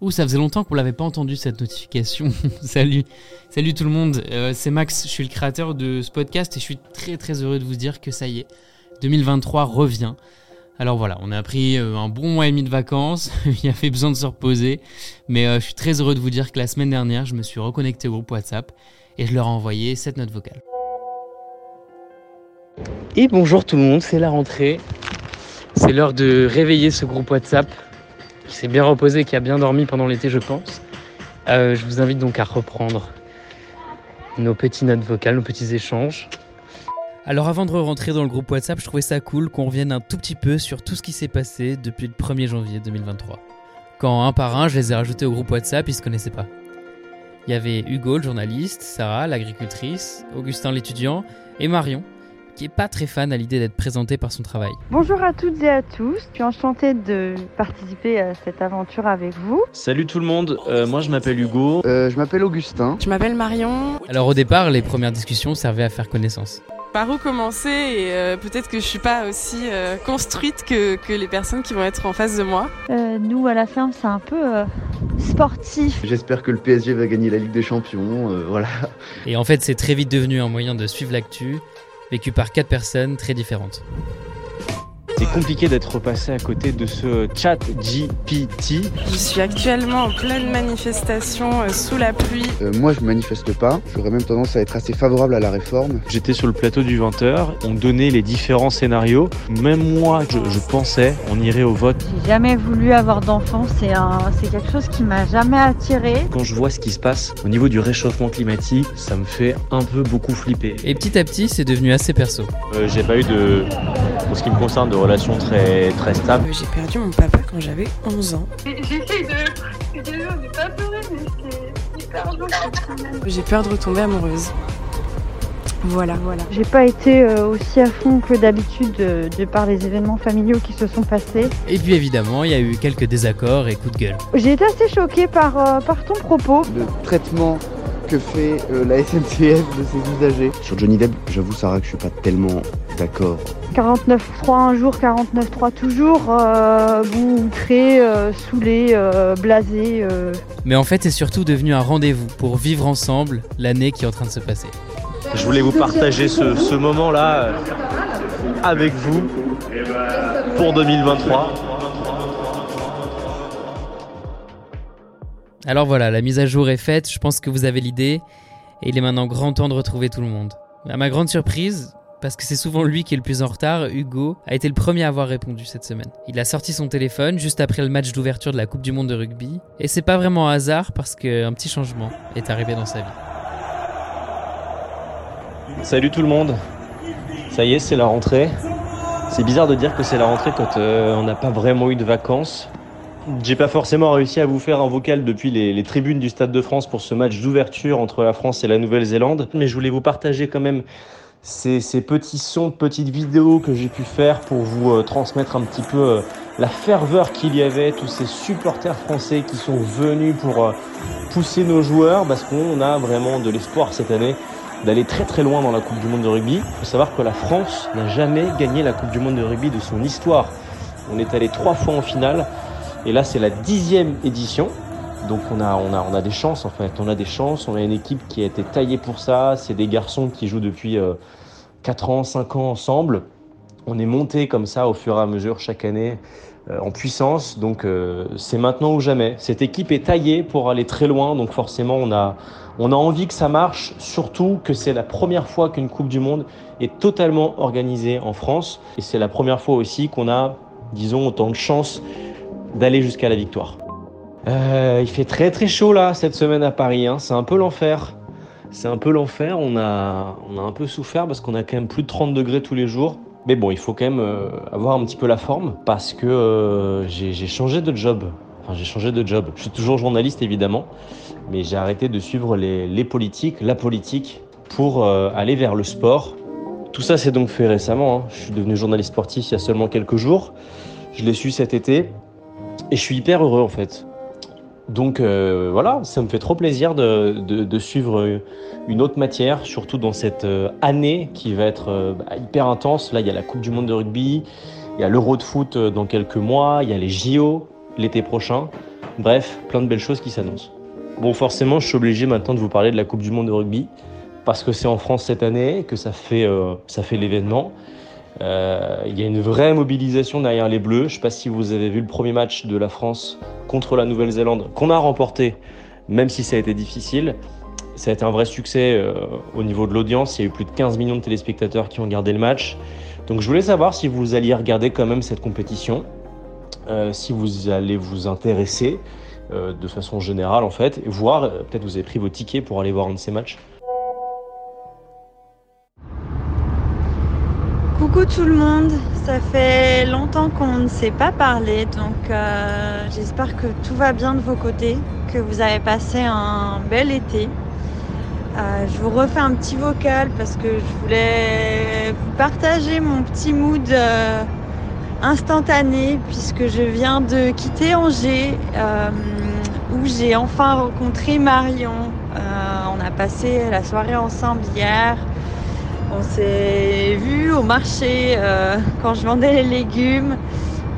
Ouh, ça faisait longtemps qu'on l'avait pas entendu cette notification. salut, salut tout le monde. Euh, c'est Max, je suis le créateur de ce podcast et je suis très très heureux de vous dire que ça y est, 2023 revient. Alors voilà, on a pris euh, un bon mois et demi de vacances, il y avait besoin de se reposer, mais euh, je suis très heureux de vous dire que la semaine dernière, je me suis reconnecté au groupe WhatsApp et je leur ai envoyé cette note vocale. Et bonjour tout le monde, c'est la rentrée. C'est l'heure de réveiller ce groupe WhatsApp qui s'est bien reposé, qui a bien dormi pendant l'été, je pense. Euh, je vous invite donc à reprendre nos petites notes vocales, nos petits échanges. Alors avant de rentrer dans le groupe WhatsApp, je trouvais ça cool qu'on revienne un tout petit peu sur tout ce qui s'est passé depuis le 1er janvier 2023. Quand un par un, je les ai rajoutés au groupe WhatsApp, ils se connaissaient pas. Il y avait Hugo, le journaliste, Sarah, l'agricultrice, Augustin, l'étudiant, et Marion, qui est pas très fan à l'idée d'être présentée par son travail. Bonjour à toutes et à tous, je suis enchantée de participer à cette aventure avec vous. Salut tout le monde, euh, moi je m'appelle Hugo. Euh, je m'appelle Augustin. Je m'appelle Marion. Alors au départ, les premières discussions servaient à faire connaissance. Par où commencer et euh, peut-être que je suis pas aussi euh, construite que, que les personnes qui vont être en face de moi. Euh, nous, à la ferme, c'est un peu euh, sportif. J'espère que le PSG va gagner la Ligue des Champions. euh, voilà. Et en fait, c'est très vite devenu un moyen de suivre l'actu, vécu par quatre personnes très différentes. C'est compliqué d'être passé à côté de ce chat GPT. Je suis actuellement en pleine manifestation euh, sous la pluie. Euh, moi, je manifeste pas. J'aurais même tendance à être assez favorable à la réforme. J'étais sur le plateau du 20h, on donnait les différents scénarios. Même moi, je, je pensais, on irait au vote. J'ai jamais voulu avoir d'enfant, c'est un, c'est quelque chose qui m'a jamais attiré. Quand je vois ce qui se passe au niveau du réchauffement climatique, ça me fait un peu beaucoup flipper. Et petit à petit, c'est devenu assez perso. Euh, J'ai pas eu de, pour ce qui me concerne, de très, très stables. Euh, J'ai perdu mon papa quand j'avais 11 ans. J'essaie de, pas pleurer, mais c'est hyper dur quand même. J'ai peur de retomber amoureuse. Voilà, voilà. J'ai pas été euh, aussi à fond que d'habitude euh, de par les événements familiaux qui se sont passés. Et puis évidemment, il y a eu quelques désaccords et coups de gueule. J'ai été assez choquée par, euh, par ton propos. Le traitement que fait euh, la SNCF de ses usagers. Sur Johnny Depp, j'avoue, Sarah, que je suis pas tellement d'accord. 49.3 un jour, 49.3 toujours. Euh, bon, très euh, saoulé, euh, blasé. euh. Mais en fait, c'est surtout devenu un rendez-vous pour vivre ensemble l'année qui est en train de se passer. Je voulais vous partager ce, ce moment-là avec vous pour 2023. Alors voilà, la mise à jour est faite, je pense que vous avez l'idée, et il est maintenant grand temps de retrouver tout le monde. À ma grande surprise, parce que c'est souvent lui qui est le plus en retard, Hugo a été le premier à avoir répondu cette semaine. Il a sorti son téléphone juste après le match d'ouverture de la Coupe du Monde de rugby, et c'est pas vraiment un hasard parce qu'un petit changement est arrivé dans sa vie. Salut tout le monde. Ça y est, c'est la rentrée. C'est bizarre de dire que c'est la rentrée quand euh, on n'a pas vraiment eu de vacances. J'ai pas forcément réussi à vous faire un vocal depuis les, tribunes du Stade de France pour ce match d'ouverture entre la France et la Nouvelle-Zélande, mais je voulais vous partager quand même ces, ces petits sons, petites vidéos que j'ai pu faire pour vous euh, transmettre un petit peu euh, la ferveur qu'il y avait, tous ces supporters français qui sont venus pour euh, pousser nos joueurs, parce qu'on a vraiment de l'espoir cette année d'aller très très loin dans la Coupe du Monde de rugby. Il faut savoir que la France n'a jamais gagné la Coupe du Monde de rugby de son histoire. On est allé trois fois en finale et là c'est la dixième édition. Donc on a, a, on des chances en fait, on a des chances, on a une équipe qui a été taillée pour ça, c'est des garçons qui jouent depuis euh, 4 ans, 5 ans ensemble. On est monté comme ça au fur et à mesure chaque année euh, en puissance, donc euh, c'est maintenant ou jamais. Cette équipe est taillée pour aller très loin, donc forcément on a envie que ça marche, surtout que c'est la première fois qu'une Coupe du Monde est totalement organisée en France, et c'est la première fois aussi qu'on a, disons, autant de chances d'aller jusqu'à la victoire. Euh, il fait très très chaud là cette semaine à Paris, hein. c'est un peu l'enfer. C'est un peu l'enfer, on a, on a un peu souffert parce qu'on a quand même plus de 30 degrés tous les jours. Mais bon, il faut quand même euh, avoir un petit peu la forme parce que euh, j'ai changé de job. Enfin, j'ai changé de job. Je suis toujours journaliste évidemment, mais j'ai arrêté de suivre les, les politiques, la politique, pour aller vers le sport. Tout ça s'est donc fait récemment. hein. Je suis devenu journaliste sportif il y a seulement quelques jours. Je l'ai su cet été et je suis hyper heureux en fait. Donc euh, voilà, ça me fait trop plaisir de, suivre une autre matière, surtout dans cette euh, année qui va être euh, bah, hyper intense. Là, il y a la Coupe du Monde de rugby, il y a l'Euro de foot dans quelques mois, il y a les JO l'été prochain. Bref, plein de belles choses qui s'annoncent. Bon, forcément, je suis obligé maintenant de vous parler de la Coupe du Monde de rugby, parce que c'est en France cette année, que ça fait l'événement. Euh, Il y a une vraie mobilisation derrière les Bleus. Je ne sais pas si vous avez vu le premier match de la France contre la Nouvelle-Zélande, qu'on a remporté, même si ça a été difficile. Ça a été un vrai succès euh, au niveau de l'audience. Il y a eu plus de 15 millions de téléspectateurs qui ont regardé le match. Donc je voulais savoir si vous alliez regarder quand même cette compétition, euh, si vous allez vous intéresser de façon générale en fait, et voir, peut-être vous avez pris vos tickets pour aller voir un de ces matchs. Coucou tout le monde, ça fait longtemps qu'on ne s'est pas parlé, donc euh, j'espère que tout va bien de vos côtés, que vous avez passé un bel été. Euh, je vous refais un petit vocal parce que je voulais vous partager mon petit mood euh, instantané puisque je viens de quitter Angers où j'ai enfin rencontré Marion. On a passé la soirée ensemble hier. On s'est vu au marché euh, quand je vendais les légumes.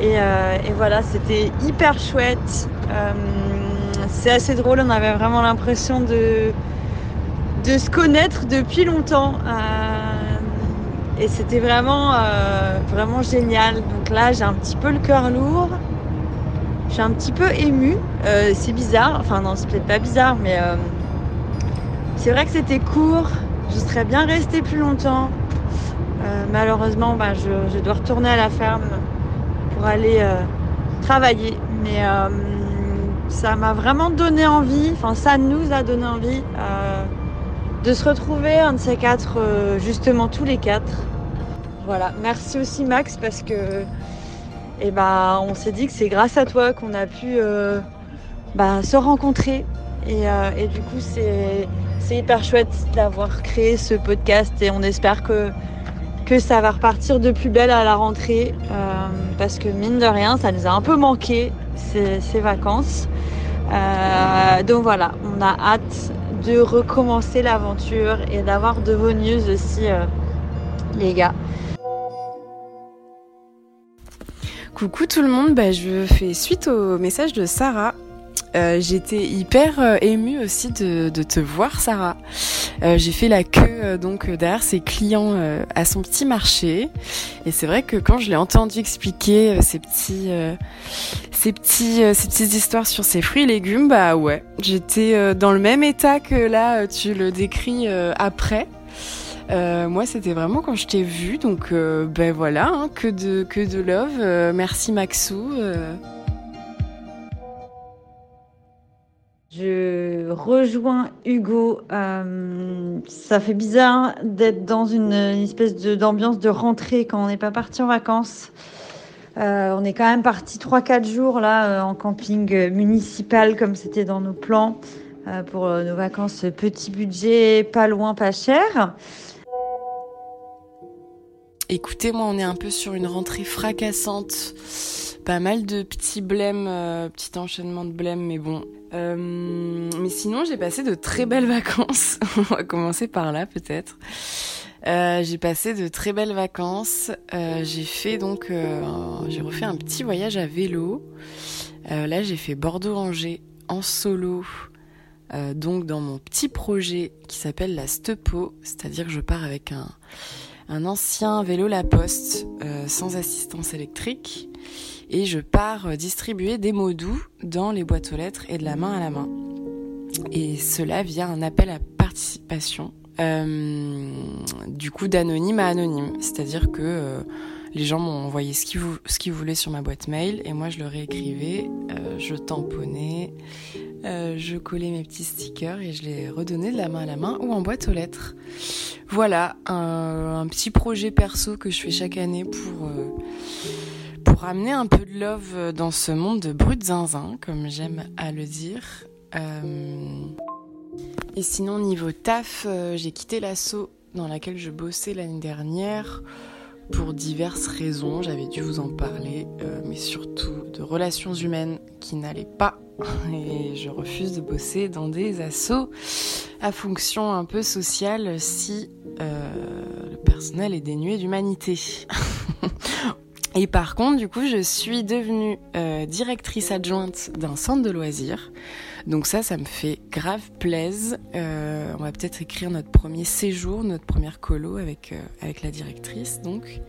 Et, euh, voilà, c'était hyper chouette. Euh, c'est assez drôle, on avait vraiment l'impression de, se connaître depuis longtemps. Et c'était vraiment, vraiment génial. Donc là, j'ai un petit peu le cœur lourd. Je suis un petit peu émue. C'est bizarre. Enfin, non, c'est peut-être pas bizarre, mais c'est vrai que c'était court. Je serais bien restée plus longtemps. Euh, malheureusement, bah, je, dois retourner à la ferme pour aller euh, travailler. Mais euh, ça m'a vraiment donné envie, enfin ça nous a donné envie de se retrouver un de ces quatre, justement tous les quatre. Voilà, merci aussi Max parce que eh ben, on s'est dit que c'est grâce à toi qu'on a pu bah, se rencontrer. Et du coup, c'est c'est hyper chouette d'avoir créé ce podcast et on espère que, que ça va repartir de plus belle à la rentrée euh, parce que mine de rien, ça nous a un peu manqué ces, ces vacances. Euh, donc voilà, on a hâte de recommencer l'aventure et d'avoir de vos news aussi, euh, les gars. Coucou tout le monde, bah, je fais suite au message de Sarah. Euh, J'étais hyper euh, émue aussi de, te voir, Sarah. Euh, J'ai fait la queue euh, donc derrière ses clients à son petit marché, et c'est vrai que quand je l'ai entendu expliquer ces petits, ces petits, ces petites histoires sur ses fruits et légumes, bah ouais, j'étais dans le même état que là, tu le décris après. Moi, c'était vraiment quand je t'ai vu, donc ben voilà, hein, que de que de love. Merci Maxou. Je rejoins Hugo. Euh, ça fait bizarre d'être dans une, espèce d'ambiance de rentrée quand on n'est pas parti en vacances. Euh, on est quand même parti 3-4 jours là euh, en camping municipal comme c'était dans nos plans pour nos vacances petit budget, pas loin, pas cher. Écoutez, moi, on est un peu sur une rentrée fracassante. Pas mal de petits blèmes, euh, petit enchaînement de blèmes, mais bon. Euh, mais sinon, j'ai passé de très belles vacances. on va commencer par là, peut-être. Euh, j'ai passé de très belles vacances. J'ai fait donc, j'ai refait un petit voyage à vélo. Là, j'ai fait Bordeaux-Angers en solo. Donc dans mon petit projet qui s'appelle la Stepo, c'est-à-dire que je pars avec un, ancien vélo La Poste sans assistance électrique et je pars euh, distribuer des mots doux dans les boîtes aux lettres et de la main à la main. Et cela via un appel à participation, euh, du coup d'anonyme à anonyme, c'est-à-dire que euh, les gens m'ont envoyé ce qu'ils, voulaient sur ma boîte mail et moi je leur réécrivais, je tamponnais, je collais mes petits stickers et je les redonnais de la main à la main ou en boîte aux lettres. Voilà, un, petit projet perso que je fais chaque année pour, pour amener un peu de love dans ce monde de brut zinzin, comme j'aime à le dire. Euh, Et sinon, niveau taf, euh, j'ai quitté l'asso dans laquelle je bossais l'année dernière pour diverses raisons. J'avais dû vous en parler, euh, mais surtout de relations humaines qui n'allaient pas. Et je refuse de bosser dans des assos à fonction un peu sociale si le personnel est dénué d'humanité. Et par contre, du coup, je suis devenue euh, directrice adjointe d'un centre de loisirs. Donc ça, ça me fait grave plaise. Euh, on va peut-être écrire notre premier séjour, notre première colo avec, euh, avec la directrice, donc.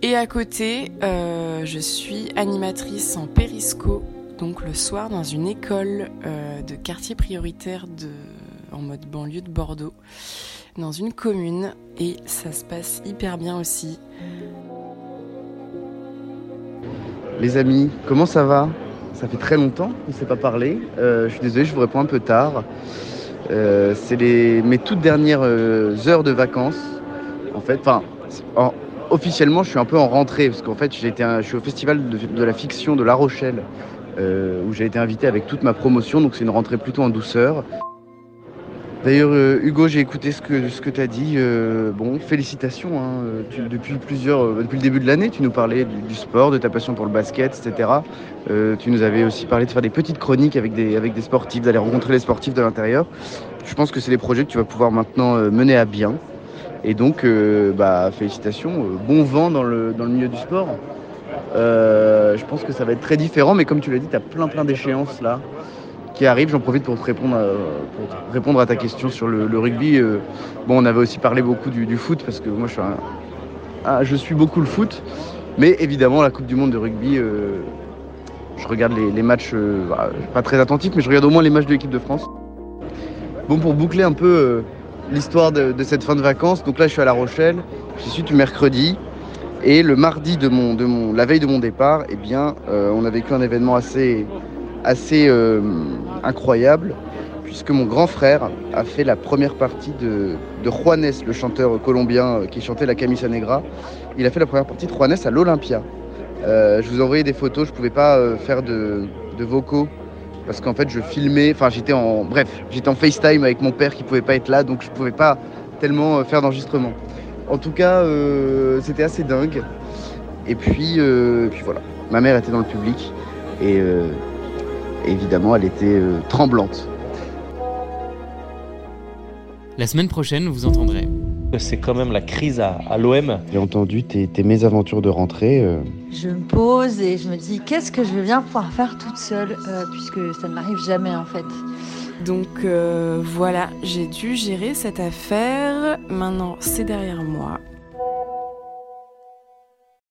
Et à côté, je suis animatrice en périsco, donc le soir dans une école de quartier prioritaire en mode banlieue de Bordeaux, dans une commune. Et ça se passe hyper bien aussi. Les amis, comment ça va? Ça fait très longtemps qu'on ne s'est pas parlé. Euh, je suis désolé, je vous réponds un peu tard. Euh, c'est mes toutes dernières euh, heures de vacances. En fait, enfin, en- officiellement, je suis un peu en rentrée parce qu'en fait, un- je suis au festival de, la fiction de La Rochelle où j'ai été invité avec toute ma promotion. Donc, c'est une rentrée plutôt en douceur. D'ailleurs, euh, Hugo, j'ai écouté ce que, ce tu as dit. Euh, bon, félicitations. hein. Euh, depuis, le début de l'année, tu nous parlais du, sport, de ta passion pour le basket, etc. Tu nous avais aussi parlé de faire des petites chroniques avec des, sportifs, d'aller rencontrer les sportifs de l'intérieur. Je pense que c'est des projets que tu vas pouvoir maintenant mener à bien. Et donc, bah, félicitations. bon vent dans le, dans le milieu du sport. Je pense que ça va être très différent, mais comme tu l'as dit, tu as plein plein d'échéances là qui arrivent. J'en profite pour te répondre à, te répondre à ta question sur le, rugby. Euh, bon, on avait aussi parlé beaucoup du, foot parce que moi je suis, un- je suis beaucoup le foot. Mais évidemment, la Coupe du Monde de rugby, euh, je regarde les, matchs, euh, bah, pas très attentif, mais je regarde au moins les matchs de l'équipe de France. Bon, pour boucler un peu euh, l'histoire de, cette fin de vacances, donc là je suis à La Rochelle, j'y suis du mercredi. Et le mardi de mon, de mon, la veille de mon départ, eh bien, euh, on a vécu un événement assez, assez euh, incroyable, puisque mon grand frère a fait la première partie de, de Juanes, le chanteur colombien euh, qui chantait la Camisa Negra. Il a fait la première partie de Juanes à l'Olympia. Euh, je vous ai envoyé des photos, je pouvais pas euh, faire de, vocaux parce qu'en fait je filmais, enfin j'étais en, bref, j'étais en FaceTime avec mon père qui pouvait pas être là, donc je pouvais pas tellement faire d'enregistrement. En tout cas, c'était assez dingue. Et puis, voilà, ma mère était dans le public et évidemment elle était euh, tremblante. La semaine prochaine, vous entendrez. C'est quand même la crise à, à l'OM. J'ai entendu tes, tes mésaventures de rentrée. euh, Je me pose et je me dis qu'est-ce que je vais bien pouvoir faire toute seule, euh, puisque ça ne m'arrive jamais en fait. Donc euh, voilà, j'ai dû gérer cette affaire. Maintenant, c'est derrière moi.